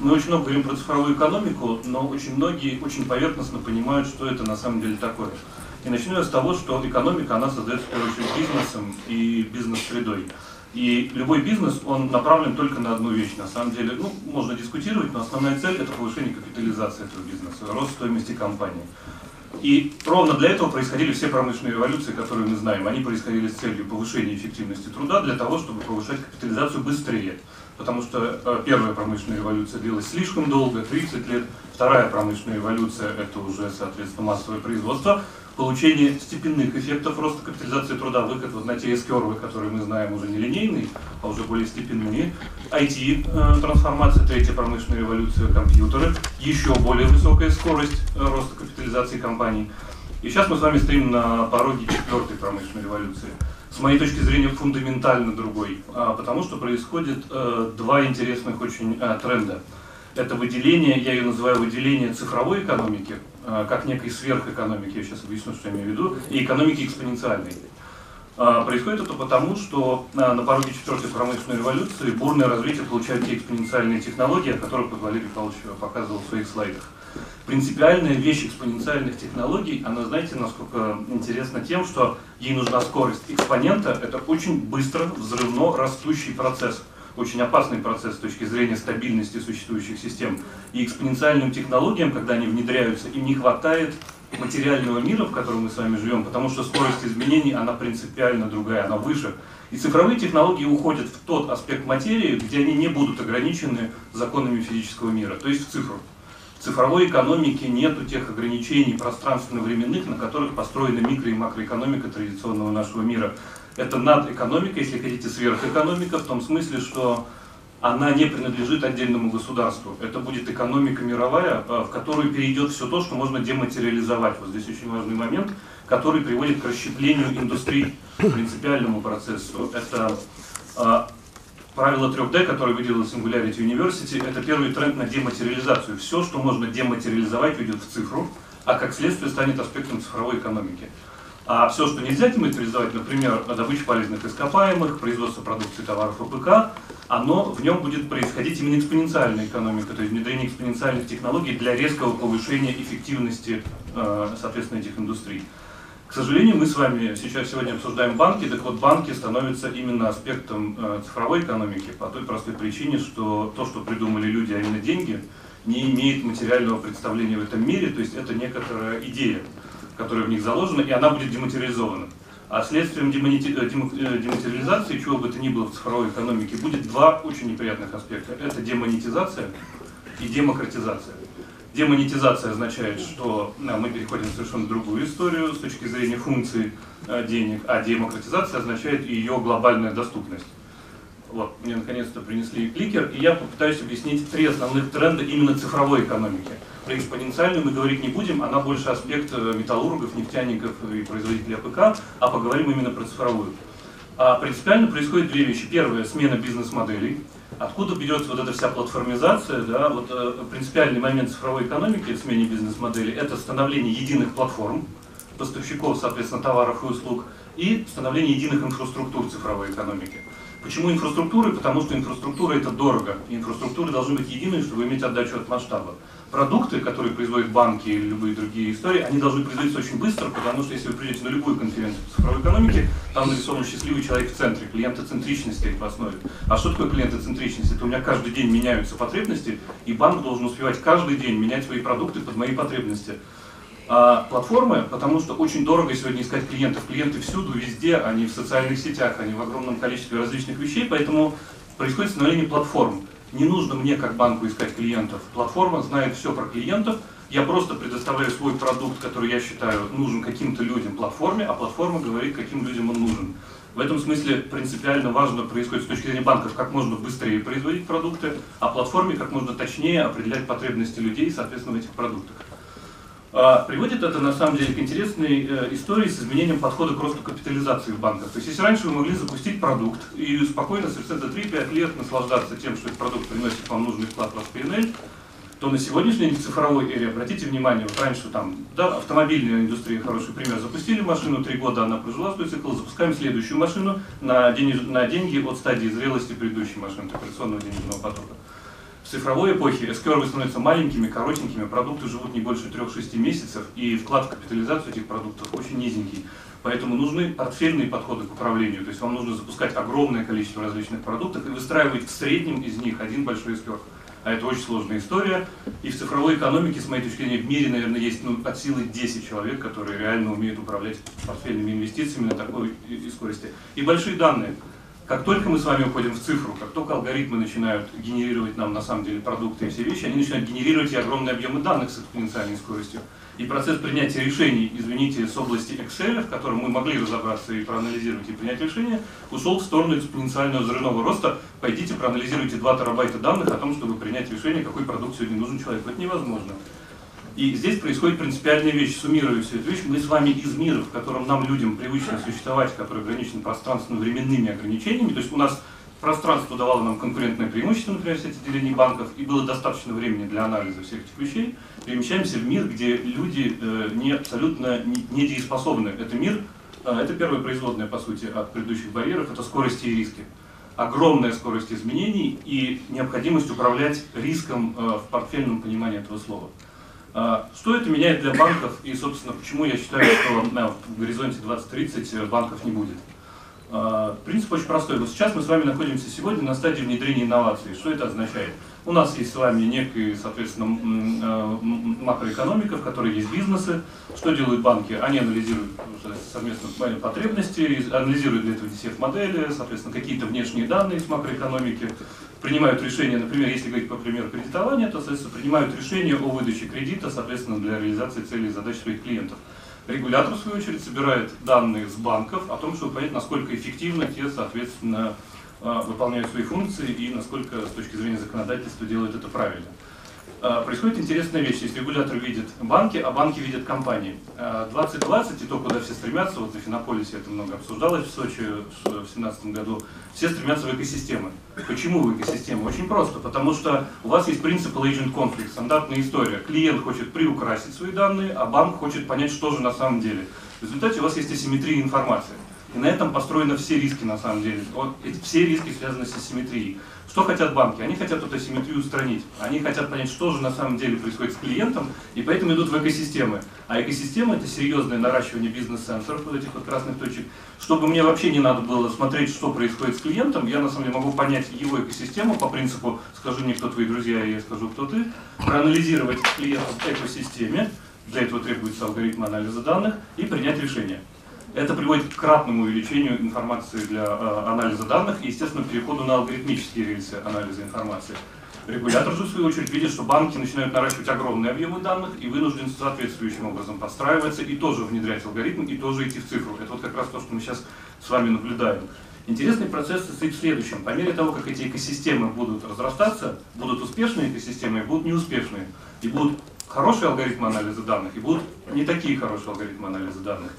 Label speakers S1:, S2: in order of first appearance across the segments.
S1: мы очень много говорим про цифровую экономику, но очень многие очень поверхностно понимают, что это на самом деле такое. И начну я с того, что экономика, она создается в первую очередь бизнесом и бизнес-средой. И любой бизнес, он направлен только на одну вещь. На самом деле, ну, можно дискутировать, но основная цель – это повышение капитализации этого бизнеса, рост стоимости компании. И ровно для этого происходили все промышленные революции, которые мы знаем. Они происходили с целью повышения эффективности труда для того, чтобы повышать капитализацию быстрее. Потому что э, первая промышленная революция длилась слишком долго, 30 лет. Вторая промышленная революция – это уже, соответственно, массовое производство получение степенных эффектов роста капитализации труда, выход вот на те S-кервы, которые мы знаем уже не линейные, а уже более степенные, IT-трансформация, э, третья промышленная революция, компьютеры, еще более высокая скорость э, роста капитализации компаний. И сейчас мы с вами стоим на пороге четвертой промышленной революции. С моей точки зрения фундаментально другой, а, потому что происходит э, два интересных очень тренда. Это выделение, я ее называю выделение цифровой экономики, Э, как некой сверхэкономики, я сейчас объясню, что я имею в виду, и экономики экспоненциальной. Э, происходит это потому, что э, на пороге четвертой промышленной революции бурное развитие получают те экспоненциальные технологии, о которых Валерий Павлович показывал в своих слайдах. Принципиальная вещь экспоненциальных технологий, она, знаете, насколько интересна тем, что ей нужна скорость экспонента, это очень быстро взрывно растущий процесс очень опасный процесс с точки зрения стабильности существующих систем. И экспоненциальным технологиям, когда они внедряются, им не хватает материального мира, в котором мы с вами живем, потому что скорость изменений, она принципиально другая, она выше. И цифровые технологии уходят в тот аспект материи, где они не будут ограничены законами физического мира, то есть в цифру. Цифровой экономике нет тех ограничений пространственно-временных, на которых построена микро- и макроэкономика традиционного нашего мира это надэкономика, если хотите, сверхэкономика, в том смысле, что она не принадлежит отдельному государству. Это будет экономика мировая, э, в которую перейдет все то, что можно дематериализовать. Вот здесь очень важный момент, который приводит к расщеплению индустрии, принципиальному процессу. Это э, правило 3D, которое выделил Singularity University, это первый тренд на дематериализацию. Все, что можно дематериализовать, уйдет в цифру, а как следствие станет аспектом цифровой экономики. А все, что нельзя дематериализовать, например, добыча полезных ископаемых, производство продукции товаров ОПК, оно в нем будет происходить именно экспоненциальная экономика, то есть внедрение экспоненциальных технологий для резкого повышения эффективности, э, соответственно, этих индустрий. К сожалению, мы с вами сейчас сегодня обсуждаем банки, так вот банки становятся именно аспектом э, цифровой экономики по той простой причине, что то, что придумали люди, а именно деньги, не имеет материального представления в этом мире, то есть это некоторая идея которая в них заложена, и она будет дематериализована. А следствием э, э, дематериализации, чего бы то ни было в цифровой экономике, будет два очень неприятных аспекта. Это демонетизация и демократизация. Демонетизация означает, что да, мы переходим в совершенно другую историю с точки зрения функций э, денег, а демократизация означает ее глобальная доступность. Вот, мне наконец-то принесли кликер, и я попытаюсь объяснить три основных тренда именно цифровой экономики. Про экспоненциальную мы говорить не будем, она больше аспект э, металлургов, нефтяников и производителей АПК, а поговорим именно про цифровую. А принципиально происходит две вещи. Первое – смена бизнес-моделей. Откуда берется вот эта вся платформизация, да, вот э, принципиальный момент цифровой экономики в смене бизнес-модели – это становление единых платформ, поставщиков, соответственно, товаров и услуг, и становление единых инфраструктур цифровой экономики. Почему инфраструктуры? Потому что инфраструктура это дорого. инфраструктуры должны быть единые, чтобы иметь отдачу от масштаба. Продукты, которые производят банки или любые другие истории, они должны производиться очень быстро, потому что если вы придете на любую конференцию по цифровой экономике, там нарисован счастливый человек в центре, клиентоцентричность стоит в основе. А что такое клиентоцентричность? Это у меня каждый день меняются потребности, и банк должен успевать каждый день менять свои продукты под мои потребности а, платформы, потому что очень дорого сегодня искать клиентов. Клиенты всюду, везде, они в социальных сетях, они в огромном количестве различных вещей, поэтому происходит становление платформ. Не нужно мне, как банку, искать клиентов. Платформа знает все про клиентов. Я просто предоставляю свой продукт, который я считаю нужен каким-то людям платформе, а платформа говорит, каким людям он нужен. В этом смысле принципиально важно происходит с точки зрения банков, как можно быстрее производить продукты, а платформе как можно точнее определять потребности людей, соответственно, в этих продуктах. А, приводит это на самом деле к интересной э, истории с изменением подхода к росту капитализации в банках. То есть если раньше вы могли запустить продукт и спокойно совершенно за 3-5 лет наслаждаться тем, что этот продукт приносит вам нужный вклад в ваш PNL, то на сегодняшней цифровой эре, обратите внимание, вот раньше там, да, автомобильная индустрия, хороший пример, запустили машину, три года она прожила свой цикл, запускаем следующую машину на, денеж, на деньги от стадии зрелости предыдущей машины, операционного денежного потока. В цифровой эпохе S-curve становятся маленькими, коротенькими, продукты живут не больше 3-6 месяцев, и вклад в капитализацию этих продуктов очень низенький. Поэтому нужны портфельные подходы к управлению, то есть вам нужно запускать огромное количество различных продуктов и выстраивать в среднем из них один большой S-curve а это очень сложная история. И в цифровой экономике, с моей точки зрения, в мире, наверное, есть ну, от силы 10 человек, которые реально умеют управлять портфельными инвестициями на такой и скорости. И большие данные. Как только мы с вами уходим в цифру, как только алгоритмы начинают генерировать нам на самом деле продукты и все вещи, они начинают генерировать и огромные объемы данных с экспоненциальной скоростью. И процесс принятия решений, извините, с области Excel, в котором мы могли разобраться и проанализировать и принять решение, ушел в сторону экспоненциального взрывного роста. Пойдите, проанализируйте 2 терабайта данных о том, чтобы принять решение, какой продукт сегодня нужен человеку. Это невозможно. И здесь происходит принципиальная вещь, суммируя всю эту вещь, мы с вами из мира, в котором нам, людям, привычно существовать, который ограничен пространственно-временными ограничениями, то есть у нас пространство давало нам конкурентное преимущество, например, в сети делений банков, и было достаточно времени для анализа всех этих вещей, перемещаемся в мир, где люди э, не абсолютно недееспособны. Это мир, э, это первая производная, по сути, от предыдущих барьеров, это скорости и риски. Огромная скорость изменений и необходимость управлять риском э, в портфельном понимании этого слова. Э, что это меняет для банков и, собственно, почему я считаю, что э, в горизонте 2030 э, банков не будет? А, принцип очень простой. Вот сейчас мы с вами находимся сегодня на стадии внедрения инноваций. Что это означает? У нас есть с вами некая, соответственно, а, макроэкономика, в которой есть бизнесы. Что делают банки? Они анализируют совместно потребности, анализируют для этого DCF-модели, соответственно, какие-то внешние данные из макроэкономики, принимают решения, например, если говорить по примеру кредитования, то, соответственно, принимают решения о выдаче кредита, соответственно, для реализации целей и задач своих клиентов. Регулятор, в свою очередь, собирает данные с банков о том, чтобы понять, насколько эффективно те, соответственно, а, выполняют свои функции и насколько с точки зрения законодательства делают это правильно. А, происходит интересная вещь. Если регулятор видит банки, а банки видят компании. 2020 а, и то, куда все стремятся, вот на Финополисе это много обсуждалось в Сочи в 2017 году, все стремятся в экосистемы. Почему в экосистемы? Очень просто. Потому что у вас есть принцип agent conflict, стандартная история. Клиент хочет приукрасить свои данные, а банк хочет понять, что же на самом деле. В результате у вас есть асимметрия информации. И на этом построены все риски на самом деле. Все риски связаны с асимметрией. Что хотят банки? Они хотят эту асимметрию устранить. Они хотят понять, что же на самом деле происходит с клиентом, и поэтому идут в экосистемы. А экосистема это серьезное наращивание бизнес-сенсоров, вот этих вот красных точек. Чтобы мне вообще не надо было смотреть, что происходит с клиентом, я на самом деле могу понять его экосистему по принципу «скажи мне, кто твои друзья, и я скажу, кто ты», проанализировать клиента в экосистеме, для этого требуется алгоритм анализа данных, и принять решение. Это приводит к кратному увеличению информации для э, анализа данных и, естественно, переходу на алгоритмические рельсы анализа информации. Регулятор же, в свою очередь, видит, что банки начинают наращивать огромные объемы данных и вынужден соответствующим образом подстраиваться и тоже внедрять алгоритм, и тоже идти в цифру. Это вот как раз то, что мы сейчас с вами наблюдаем. Интересный процесс состоит в следующем. По мере того, как эти экосистемы будут разрастаться, будут успешные экосистемы и будут неуспешные. И будут хорошие алгоритмы анализа данных, и будут не такие хорошие алгоритмы анализа данных.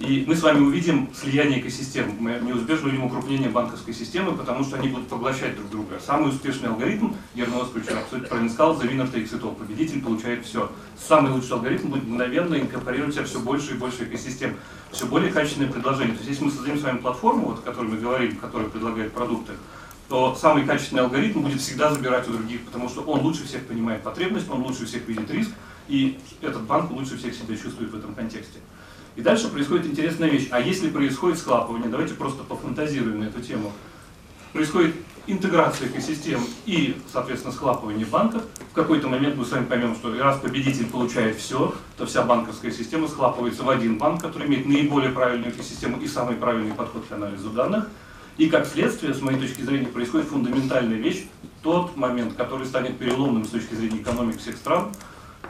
S1: И мы с вами увидим слияние экосистем, мы неизбежно увидим укрупнение банковской системы, потому что они будут поглощать друг друга. Самый успешный алгоритм, Оскович абсолютно правильно сказал, the winner takes it all. Победитель получает все. Самый лучший алгоритм будет мгновенно инкорпорировать себя все больше и больше экосистем, все более качественные предложения. То есть если мы создаем с вами платформу, вот, о которой мы говорим, которая предлагает продукты, то самый качественный алгоритм будет всегда забирать у других, потому что он лучше всех понимает потребность, он лучше всех видит риск, и этот банк лучше всех себя чувствует в этом контексте. И дальше происходит интересная вещь. А если происходит схлапывание, давайте просто пофантазируем на эту тему. Происходит интеграция экосистем и, соответственно, схлапывание банков. В какой-то момент мы с вами поймем, что раз победитель получает все, то вся банковская система схлапывается в один банк, который имеет наиболее правильную экосистему и самый правильный подход к анализу данных. И как следствие, с моей точки зрения, происходит фундаментальная вещь, тот момент, который станет переломным с точки зрения экономик всех стран,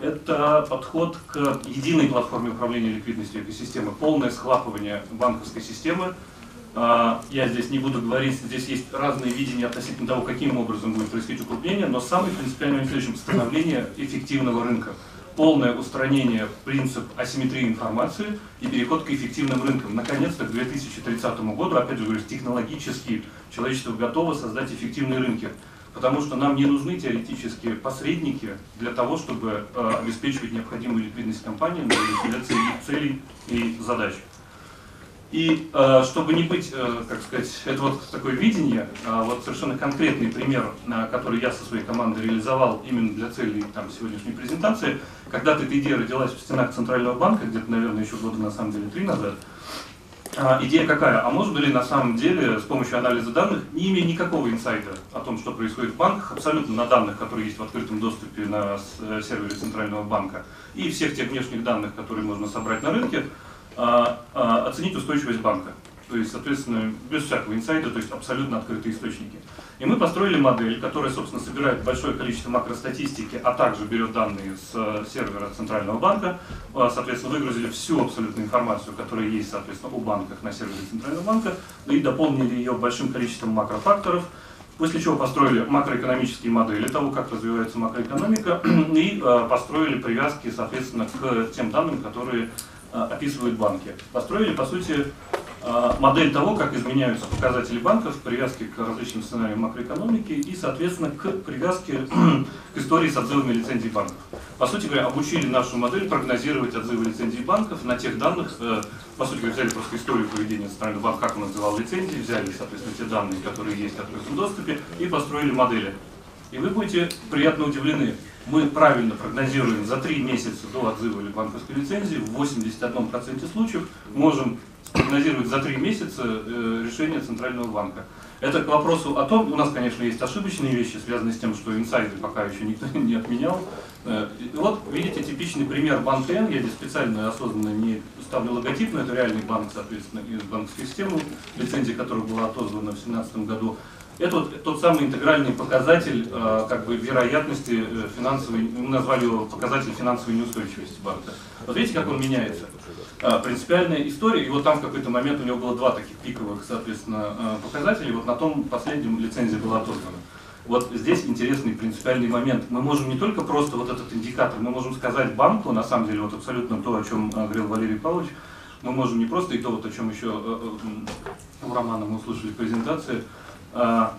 S1: это подход к единой платформе управления ликвидностью экосистемы, полное схлапывание банковской системы. А, я здесь не буду говорить, здесь есть разные видения относительно того, каким образом будет происходить укрепление, но самый принципиальный в следующем становление эффективного рынка. Полное устранение принцип асимметрии информации и переход к эффективным рынкам. Наконец-то к 2030 году, опять же говорю, технологически человечество готово создать эффективные рынки потому что нам не нужны теоретические посредники для того, чтобы э, обеспечивать необходимую ликвидность компании для их целей и задач. И э, чтобы не быть, э, как сказать, это вот такое видение, э, вот совершенно конкретный пример, который я со своей командой реализовал именно для целей там, сегодняшней презентации. Когда-то эта идея родилась в стенах Центрального банка, где-то, наверное, еще года на самом деле три назад. А, идея какая? А можно ли на самом деле с помощью анализа данных, не имея никакого инсайда о том, что происходит в банках, абсолютно на данных, которые есть в открытом доступе на э, сервере Центрального банка, и всех тех внешних данных, которые можно собрать на рынке, а, а, оценить устойчивость банка. То есть, соответственно, без всякого инсайда, то есть абсолютно открытые источники. И мы построили модель, которая, собственно, собирает большое количество макростатистики, а также берет данные с э, сервера Центрального банка. А, соответственно, выгрузили всю абсолютную информацию, которая есть, соответственно, у банках на сервере Центрального банка, и дополнили ее большим количеством макрофакторов, после чего построили макроэкономические модели того, как развивается макроэкономика, и э, построили привязки, соответственно, к тем данным, которые Э, описывают банки. Построили, по сути, э, модель того, как изменяются показатели банков в привязке к различным сценариям макроэкономики и, соответственно, к привязке к истории с отзывами лицензий банков. По сути говоря, обучили нашу модель прогнозировать отзывы лицензий банков на тех данных, э, по сути говоря, взяли просто историю поведения Центрального банка, как он отзывал лицензии, взяли, соответственно, те данные, которые есть в открытом доступе, и построили модели. И вы будете приятно удивлены, мы правильно прогнозируем за три месяца до отзыва или банковской лицензии, в 81% случаев можем прогнозировать за три месяца э, решение Центрального банка. Это к вопросу о том, у нас, конечно, есть ошибочные вещи, связанные с тем, что инсайды пока еще никто не отменял. Э, вот, видите, типичный пример банка Н, я здесь специально осознанно не ставлю логотип, но это реальный банк, соответственно, из банковской системы, лицензия которого была отозвана в 2017 году. Это вот тот самый интегральный показатель э, как бы вероятности э, финансовой, мы назвали его показатель финансовой неустойчивости банка. Вот видите, как он меняется. Э, принципиальная история, и вот там в какой-то момент у него было два таких пиковых, соответственно, показателя, вот на том последнем лицензия была отозвана. Вот здесь интересный принципиальный момент. Мы можем не только просто вот этот индикатор, мы можем сказать банку, на самом деле, вот абсолютно то, о чем говорил Валерий Павлович, мы можем не просто и то, вот, о чем еще у Романа мы услышали в презентации,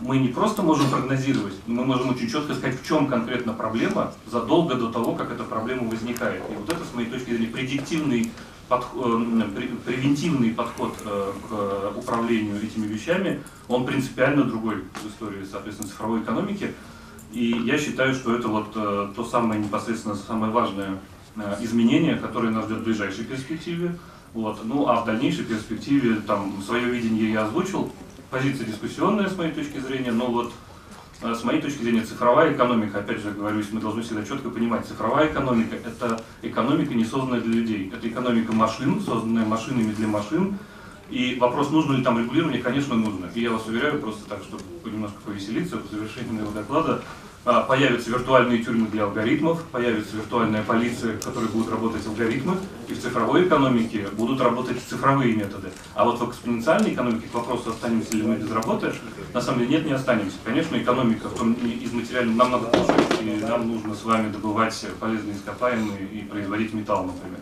S1: мы не просто можем прогнозировать, мы можем очень четко сказать, в чем конкретно проблема задолго до того, как эта проблема возникает. И вот это, с моей точки зрения, предиктивный подход, э, превентивный подход э, к управлению этими вещами, он принципиально другой в истории, соответственно, цифровой экономики. И я считаю, что это вот э, то самое непосредственно самое важное изменение, которое нас ждет в ближайшей перспективе. Вот. Ну а в дальнейшей перспективе там свое видение я озвучил, позиция дискуссионная с моей точки зрения, но вот э, с моей точки зрения цифровая экономика, опять же говорю, мы должны всегда четко понимать, цифровая экономика – это экономика, не созданная для людей. Это экономика машин, созданная машинами для машин. И вопрос, нужно ли там регулирование, конечно, нужно. И я вас уверяю, просто так, чтобы немножко повеселиться в завершении моего доклада, появятся виртуальные тюрьмы для алгоритмов, появится виртуальная полиция, в которой будут работать алгоритмы, и в цифровой экономике будут работать цифровые методы. А вот в экспоненциальной экономике, к вопросу, останемся ли мы без работы, на самом деле нет, не останемся. Конечно, экономика в том, из материального нам надо кушать, и нам нужно с вами добывать полезные ископаемые и производить металл, например.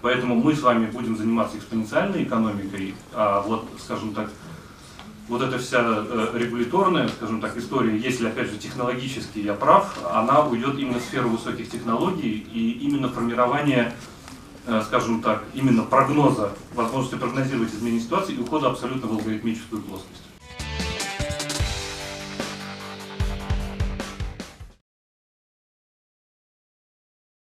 S1: Поэтому мы с вами будем заниматься экспоненциальной экономикой, а вот, скажем так, вот эта вся э, регуляторная, скажем так, история, если, опять же, технологически я прав, она уйдет именно в сферу высоких технологий и именно формирование, э, скажем так, именно прогноза, возможности прогнозировать изменение ситуации и ухода абсолютно в алгоритмическую плоскость.